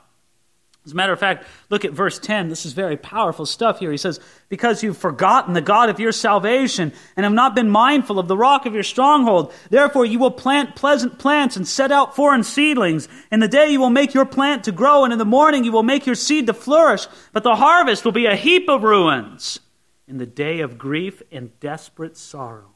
S1: As a matter of fact, look at verse 10. This is very powerful stuff here. He says, Because you've forgotten the God of your salvation and have not been mindful of the rock of your stronghold, therefore you will plant pleasant plants and set out foreign seedlings. In the day you will make your plant to grow, and in the morning you will make your seed to flourish, but the harvest will be a heap of ruins in the day of grief and desperate sorrow.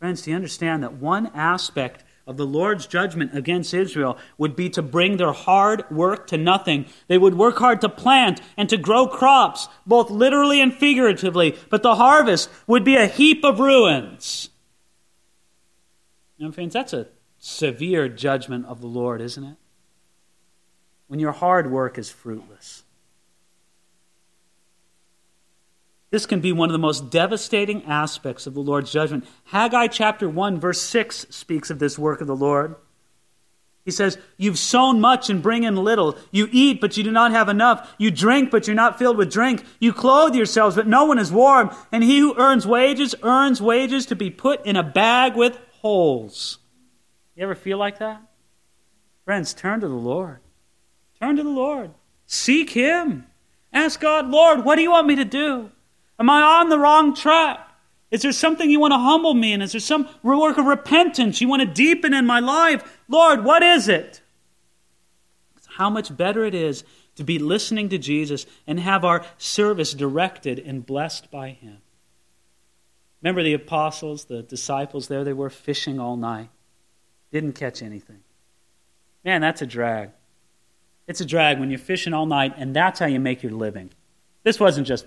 S1: Friends, do you understand that one aspect of the Lord's judgment against Israel would be to bring their hard work to nothing. They would work hard to plant and to grow crops, both literally and figuratively, but the harvest would be a heap of ruins. Now, friends, that's a severe judgment of the Lord, isn't it? When your hard work is fruitless. This can be one of the most devastating aspects of the Lord's judgment. Haggai chapter 1, verse 6 speaks of this work of the Lord. He says, You've sown much and bring in little. You eat, but you do not have enough. You drink, but you're not filled with drink. You clothe yourselves, but no one is warm. And he who earns wages earns wages to be put in a bag with holes. You ever feel like that? Friends, turn to the Lord. Turn to the Lord. Seek Him. Ask God, Lord, what do you want me to do? Am I on the wrong track? Is there something you want to humble me in? Is there some work of repentance you want to deepen in my life? Lord, what is it? How much better it is to be listening to Jesus and have our service directed and blessed by Him. Remember the apostles, the disciples there, they were fishing all night, didn't catch anything. Man, that's a drag. It's a drag when you're fishing all night and that's how you make your living. This wasn't just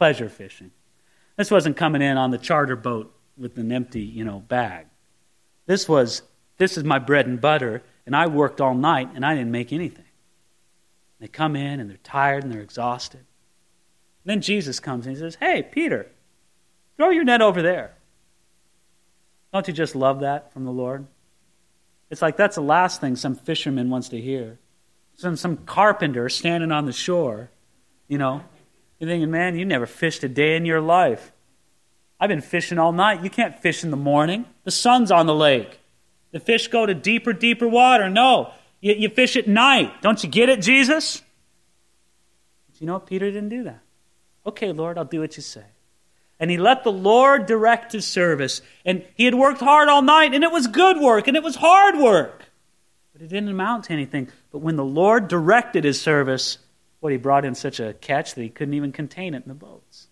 S1: pleasure fishing. This wasn't coming in on the charter boat with an empty, you know, bag. This was, this is my bread and butter, and I worked all night and I didn't make anything. They come in and they're tired and they're exhausted. And then Jesus comes and he says, Hey, Peter, throw your net over there. Don't you just love that from the Lord? It's like that's the last thing some fisherman wants to hear. Some, some carpenter standing on the shore, you know, you're thinking, man, you never fished a day in your life. I've been fishing all night. You can't fish in the morning. The sun's on the lake. The fish go to deeper, deeper water. No, you, you fish at night. Don't you get it, Jesus? But you know what? Peter didn't do that. Okay, Lord, I'll do what you say. And he let the Lord direct his service. And he had worked hard all night, and it was good work, and it was hard work. But it didn't amount to anything. But when the Lord directed his service, what, he brought in such a catch that he couldn't even contain it in the boats.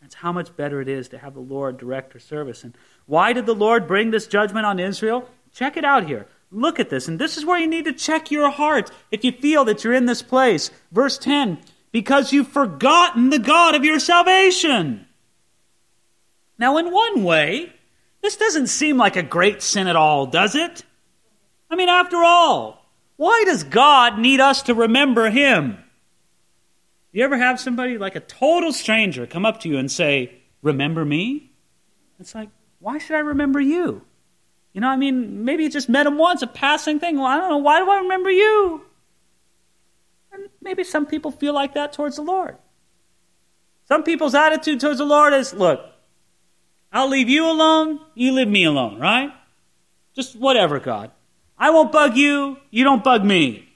S1: That's how much better it is to have the Lord direct our service. And why did the Lord bring this judgment on Israel? Check it out here. Look at this. And this is where you need to check your heart if you feel that you're in this place. Verse 10 because you've forgotten the God of your salvation. Now, in one way, this doesn't seem like a great sin at all, does it? I mean, after all, why does God need us to remember Him? You ever have somebody like a total stranger come up to you and say, Remember me? It's like, why should I remember you? You know, I mean, maybe you just met him once, a passing thing. Well, I don't know. Why do I remember you? And maybe some people feel like that towards the Lord. Some people's attitude towards the Lord is, look, I'll leave you alone, you leave me alone, right? Just whatever, God. I won't bug you, you don't bug me.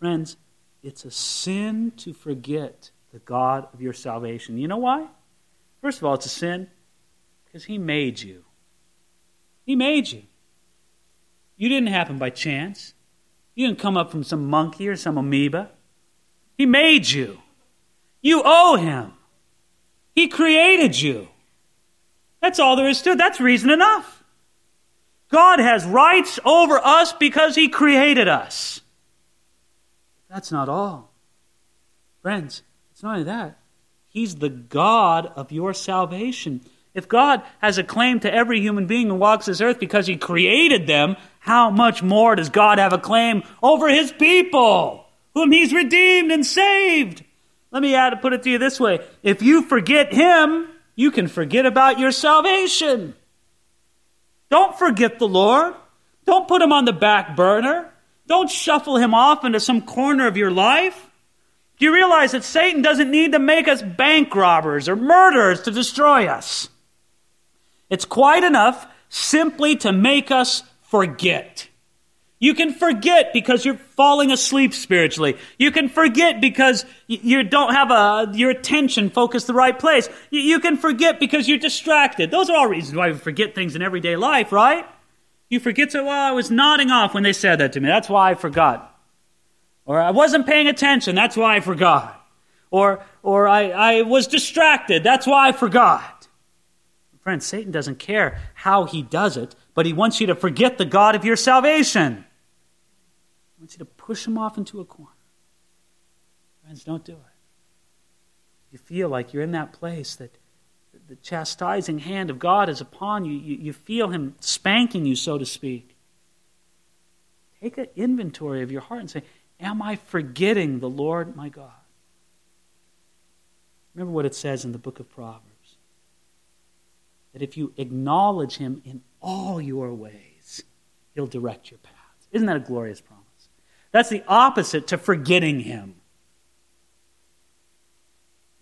S1: Friends, it's a sin to forget the God of your salvation. You know why? First of all, it's a sin because He made you. He made you. You didn't happen by chance. You didn't come up from some monkey or some amoeba. He made you. You owe Him. He created you. That's all there is to it. That's reason enough. God has rights over us because He created us. That's not all. Friends, it's not only that. He's the God of your salvation. If God has a claim to every human being who walks this earth because He created them, how much more does God have a claim over His people, whom He's redeemed and saved? Let me add to put it to you this way. If you forget him, you can forget about your salvation. Don't forget the Lord. Don't put him on the back burner. Don't shuffle him off into some corner of your life. Do you realize that Satan doesn't need to make us bank robbers or murderers to destroy us? It's quite enough simply to make us forget. You can forget because you're falling asleep spiritually. You can forget because you don't have a, your attention focused the right place. You can forget because you're distracted. Those are all reasons why we forget things in everyday life, right? You forget to, well, I was nodding off when they said that to me. That's why I forgot. Or I wasn't paying attention. That's why I forgot. Or, or I, I was distracted. That's why I forgot. Friends, Satan doesn't care how he does it, but he wants you to forget the God of your salvation. Wants you to push him off into a corner. Friends, don't do it. You feel like you're in that place that the chastising hand of God is upon you. You, you feel him spanking you, so to speak. Take an inventory of your heart and say, Am I forgetting the Lord my God? Remember what it says in the book of Proverbs that if you acknowledge him in all your ways, he'll direct your paths. Isn't that a glorious promise? That's the opposite to forgetting him.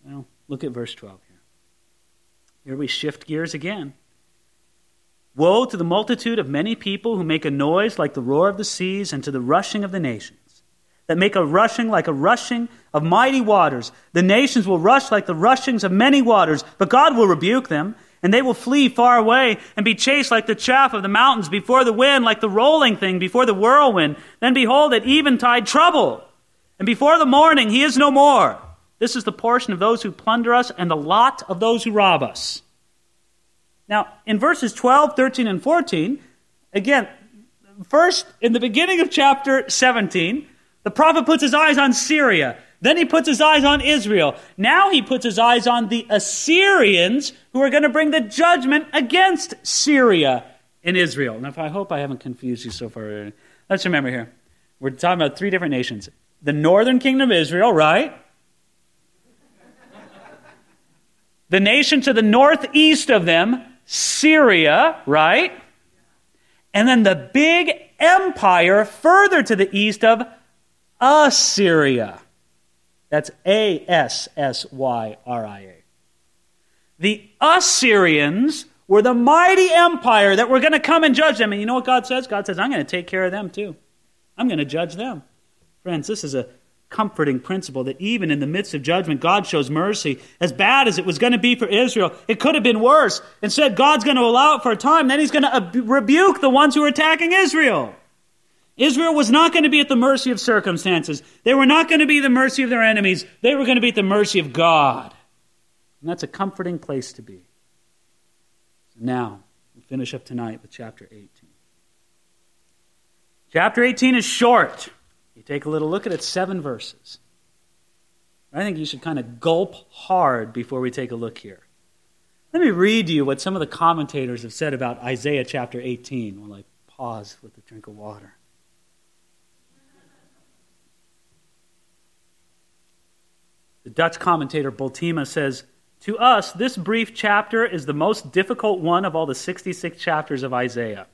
S1: Well, look at verse 12 here. Here we shift gears again. Woe to the multitude of many people who make a noise like the roar of the seas and to the rushing of the nations, that make a rushing like a rushing of mighty waters. The nations will rush like the rushings of many waters, but God will rebuke them and they will flee far away and be chased like the chaff of the mountains before the wind, like the rolling thing before the whirlwind. Then behold, at eventide trouble. And before the morning, he is no more. This is the portion of those who plunder us and the lot of those who rob us. Now, in verses 12, 13, and 14, again, first, in the beginning of chapter 17, the prophet puts his eyes on Syria. Then he puts his eyes on Israel. Now he puts his eyes on the Assyrians who are going to bring the judgment against Syria and Israel. Now, if I hope I haven't confused you so far. Let's remember here. We're talking about three different nations. The northern kingdom of Israel, right? the nation to the northeast of them, Syria, right? And then the big empire further to the east of Assyria. That's A S S Y R I A. The Assyrians were the mighty empire that were going to come and judge them. And you know what God says? God says, I'm going to take care of them too. I'm going to judge them. Friends, this is a comforting principle that even in the midst of judgment, God shows mercy. As bad as it was going to be for Israel, it could have been worse. Instead, God's going to allow it for a time, then He's going to rebuke the ones who are attacking Israel. Israel was not going to be at the mercy of circumstances. They were not going to be the mercy of their enemies. They were going to be at the mercy of God. And that's a comforting place to be. So now, we'll finish up tonight with chapter 18. Chapter 18 is short. You take a little look at it, seven verses. I think you should kind of gulp hard before we take a look here. Let me read you what some of the commentators have said about Isaiah chapter 18 while I pause with a drink of water. The Dutch commentator Bultema says, To us, this brief chapter is the most difficult one of all the 66 chapters of Isaiah.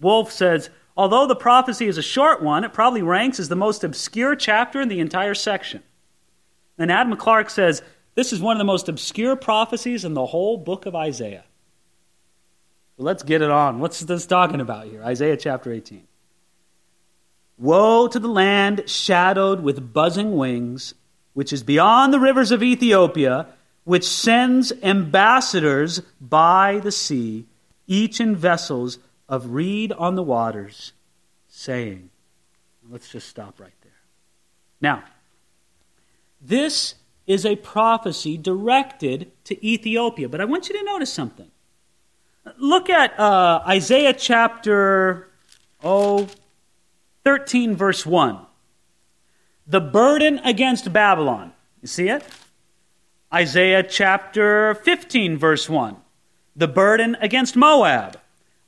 S1: Wolf says, Although the prophecy is a short one, it probably ranks as the most obscure chapter in the entire section. And Adam Clarke says, This is one of the most obscure prophecies in the whole book of Isaiah. Let's get it on. What's this talking about here? Isaiah chapter 18. Woe to the land shadowed with buzzing wings which is beyond the rivers of Ethiopia, which sends ambassadors by the sea, each in vessels of reed on the waters, saying, Let's just stop right there. Now, this is a prophecy directed to Ethiopia, but I want you to notice something. Look at uh, Isaiah chapter oh, 13, verse 1 the burden against Babylon. You see it? Isaiah chapter 15, verse 1. The burden against Moab.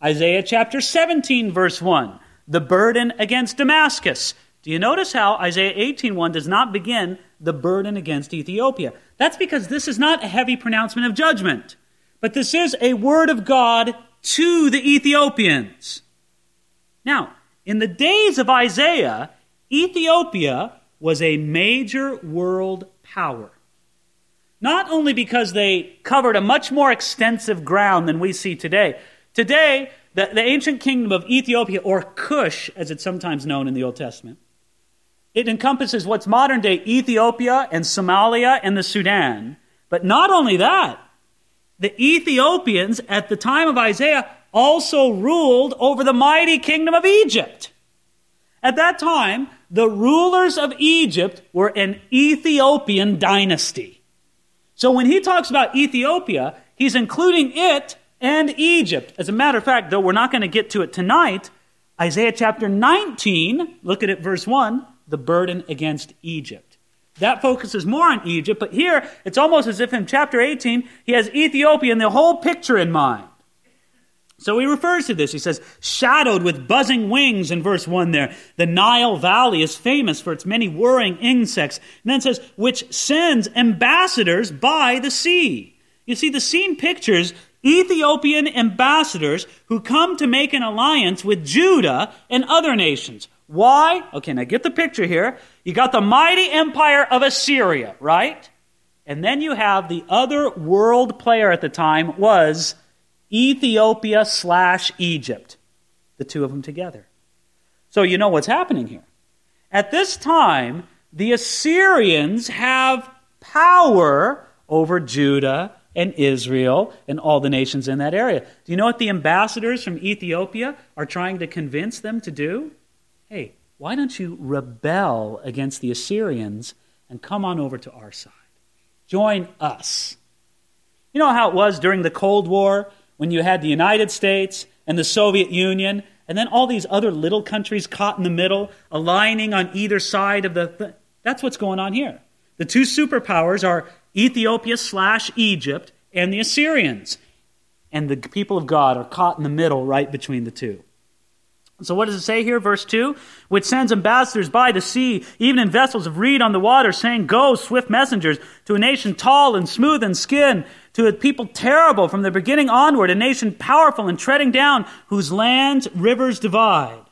S1: Isaiah chapter 17, verse 1. The burden against Damascus. Do you notice how Isaiah 18:1 does not begin the burden against Ethiopia. That's because this is not a heavy pronouncement of judgment, but this is a word of God to the Ethiopians. Now, in the days of Isaiah, Ethiopia was a major world power. Not only because they covered a much more extensive ground than we see today. Today, the, the ancient kingdom of Ethiopia, or Cush, as it's sometimes known in the Old Testament, it encompasses what's modern day Ethiopia and Somalia and the Sudan. But not only that, the Ethiopians at the time of Isaiah also ruled over the mighty kingdom of Egypt. At that time, the rulers of Egypt were an Ethiopian dynasty. So when he talks about Ethiopia, he's including it and Egypt. As a matter of fact, though we're not going to get to it tonight, Isaiah chapter 19, look at it, verse 1, the burden against Egypt. That focuses more on Egypt, but here it's almost as if in chapter 18 he has Ethiopia and the whole picture in mind. So he refers to this. He says, shadowed with buzzing wings in verse 1 there. The Nile Valley is famous for its many whirring insects. And then says, which sends ambassadors by the sea. You see, the scene pictures Ethiopian ambassadors who come to make an alliance with Judah and other nations. Why? Okay, now get the picture here. You got the mighty empire of Assyria, right? And then you have the other world player at the time was Ethiopia slash Egypt, the two of them together. So you know what's happening here. At this time, the Assyrians have power over Judah and Israel and all the nations in that area. Do you know what the ambassadors from Ethiopia are trying to convince them to do? Hey, why don't you rebel against the Assyrians and come on over to our side? Join us. You know how it was during the Cold War when you had the United States and the Soviet Union, and then all these other little countries caught in the middle, aligning on either side of the. Th- that's what's going on here. The two superpowers are Ethiopia slash Egypt and the Assyrians. And the people of God are caught in the middle right between the two. So, what does it say here? Verse 2 Which sends ambassadors by the sea, even in vessels of reed on the water, saying, Go, swift messengers, to a nation tall and smooth in skin, to a people terrible from the beginning onward, a nation powerful and treading down, whose lands rivers divide.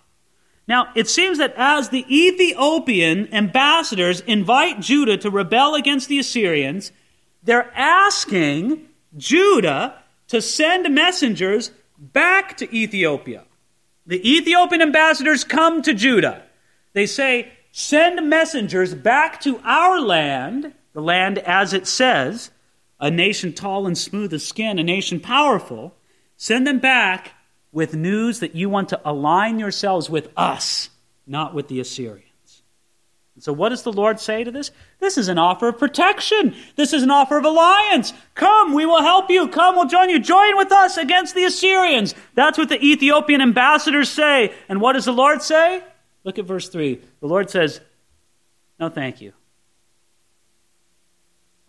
S1: Now, it seems that as the Ethiopian ambassadors invite Judah to rebel against the Assyrians, they're asking Judah to send messengers back to Ethiopia. The Ethiopian ambassadors come to Judah. They say, Send messengers back to our land, the land as it says, a nation tall and smooth of skin, a nation powerful. Send them back with news that you want to align yourselves with us, not with the Assyrians. And So, what does the Lord say to this? This is an offer of protection. This is an offer of alliance. Come, we will help you. Come, we'll join you. Join with us against the Assyrians. That's what the Ethiopian ambassadors say. And what does the Lord say? Look at verse 3. The Lord says, No, thank you.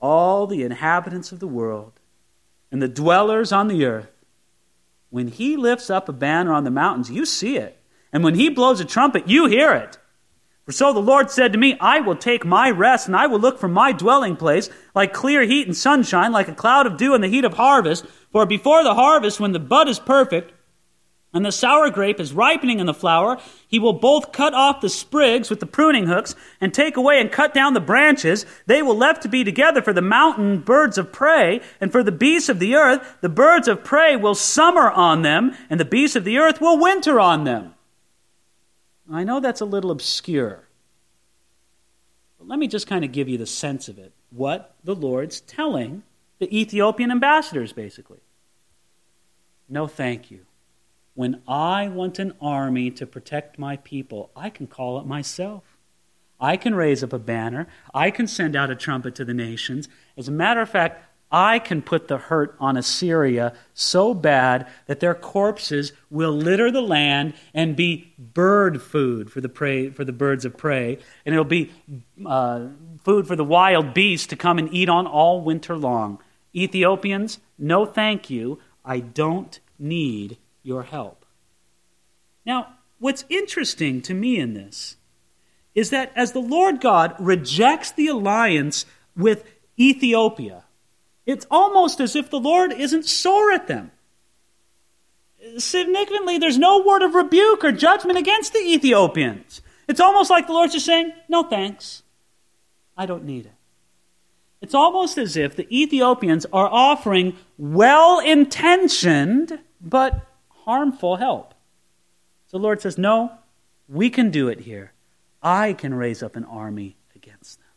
S1: All the inhabitants of the world and the dwellers on the earth, when he lifts up a banner on the mountains, you see it. And when he blows a trumpet, you hear it. For so the Lord said to me, I will take my rest, and I will look for my dwelling place, like clear heat and sunshine, like a cloud of dew in the heat of harvest. For before the harvest, when the bud is perfect, and the sour grape is ripening in the flower, he will both cut off the sprigs with the pruning hooks, and take away and cut down the branches. They will left to be together for the mountain birds of prey, and for the beasts of the earth. The birds of prey will summer on them, and the beasts of the earth will winter on them. I know that's a little obscure, but let me just kind of give you the sense of it. What the Lord's telling the Ethiopian ambassadors, basically. No, thank you. When I want an army to protect my people, I can call it myself. I can raise up a banner. I can send out a trumpet to the nations. As a matter of fact, I can put the hurt on Assyria so bad that their corpses will litter the land and be bird food for the, prey, for the birds of prey, and it'll be uh, food for the wild beasts to come and eat on all winter long. Ethiopians, no thank you. I don't need your help. Now, what's interesting to me in this is that as the Lord God rejects the alliance with Ethiopia, it's almost as if the Lord isn't sore at them. Significantly, there's no word of rebuke or judgment against the Ethiopians. It's almost like the Lord's just saying, No thanks. I don't need it. It's almost as if the Ethiopians are offering well intentioned but harmful help. So the Lord says, No, we can do it here. I can raise up an army against them.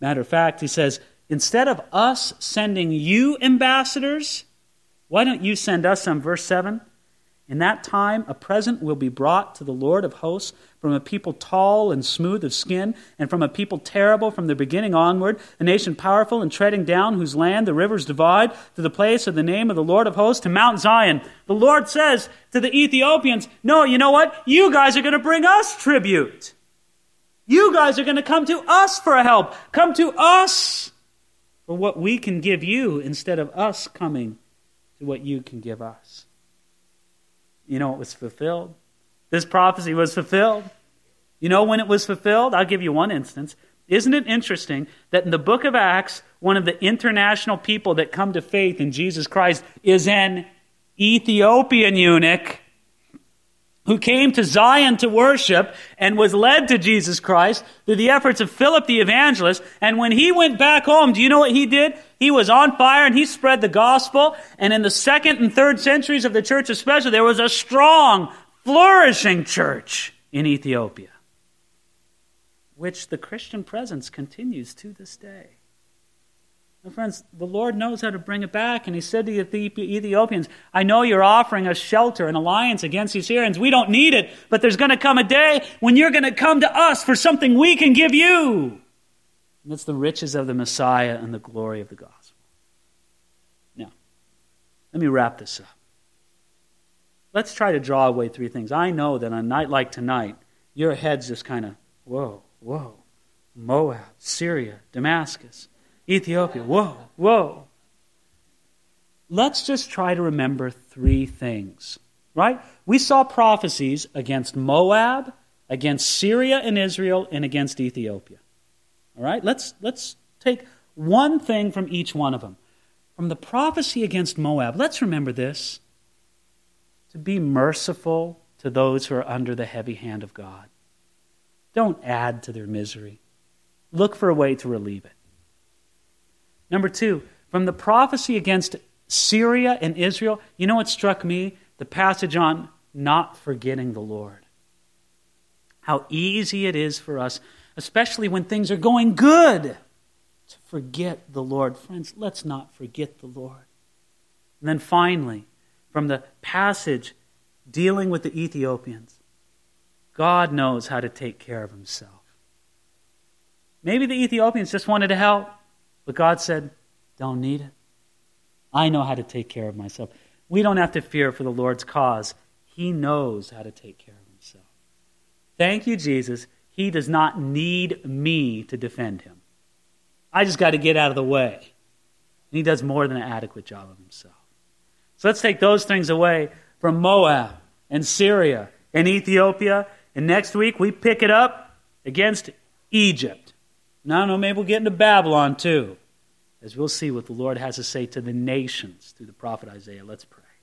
S1: Matter of fact, he says, instead of us sending you ambassadors, why don't you send us some? Verse 7 In that time, a present will be brought to the Lord of hosts from a people tall and smooth of skin, and from a people terrible from the beginning onward, a nation powerful and treading down, whose land the rivers divide, to the place of the name of the Lord of hosts, to Mount Zion. The Lord says to the Ethiopians, No, you know what? You guys are going to bring us tribute. You guys are going to come to us for help. Come to us for what we can give you instead of us coming to what you can give us. You know, it was fulfilled. This prophecy was fulfilled. You know when it was fulfilled? I'll give you one instance. Isn't it interesting that in the book of Acts, one of the international people that come to faith in Jesus Christ is an Ethiopian eunuch who came to Zion to worship and was led to Jesus Christ through the efforts of Philip the evangelist. And when he went back home, do you know what he did? He was on fire and he spread the gospel. And in the second and third centuries of the church, especially, there was a strong flourishing church in Ethiopia, which the Christian presence continues to this day. My friends, the Lord knows how to bring it back, and He said to the Ethiopians, I know you're offering us shelter and alliance against these Syrians. We don't need it, but there's going to come a day when you're going to come to us for something we can give you. And that's the riches of the Messiah and the glory of the gospel. Now, let me wrap this up. Let's try to draw away three things. I know that on a night like tonight, your head's just kind of, whoa, whoa. Moab, Syria, Damascus, Ethiopia, whoa, whoa. Let's just try to remember three things, right? We saw prophecies against Moab, against Syria and Israel, and against Ethiopia. All right? Let's, let's take one thing from each one of them. From the prophecy against Moab, let's remember this to be merciful to those who are under the heavy hand of God. Don't add to their misery. Look for a way to relieve it. Number two, from the prophecy against Syria and Israel, you know what struck me? The passage on not forgetting the Lord. How easy it is for us, especially when things are going good, to forget the Lord. Friends, let's not forget the Lord. And then finally, from the passage dealing with the Ethiopians. God knows how to take care of himself. Maybe the Ethiopians just wanted to help, but God said, Don't need it. I know how to take care of myself. We don't have to fear for the Lord's cause. He knows how to take care of himself. Thank you, Jesus. He does not need me to defend him. I just got to get out of the way. And he does more than an adequate job of himself. So let's take those things away from Moab and Syria and Ethiopia. And next week we pick it up against Egypt. Now, no, maybe we'll get into Babylon too, as we'll see what the Lord has to say to the nations through the prophet Isaiah. Let's pray.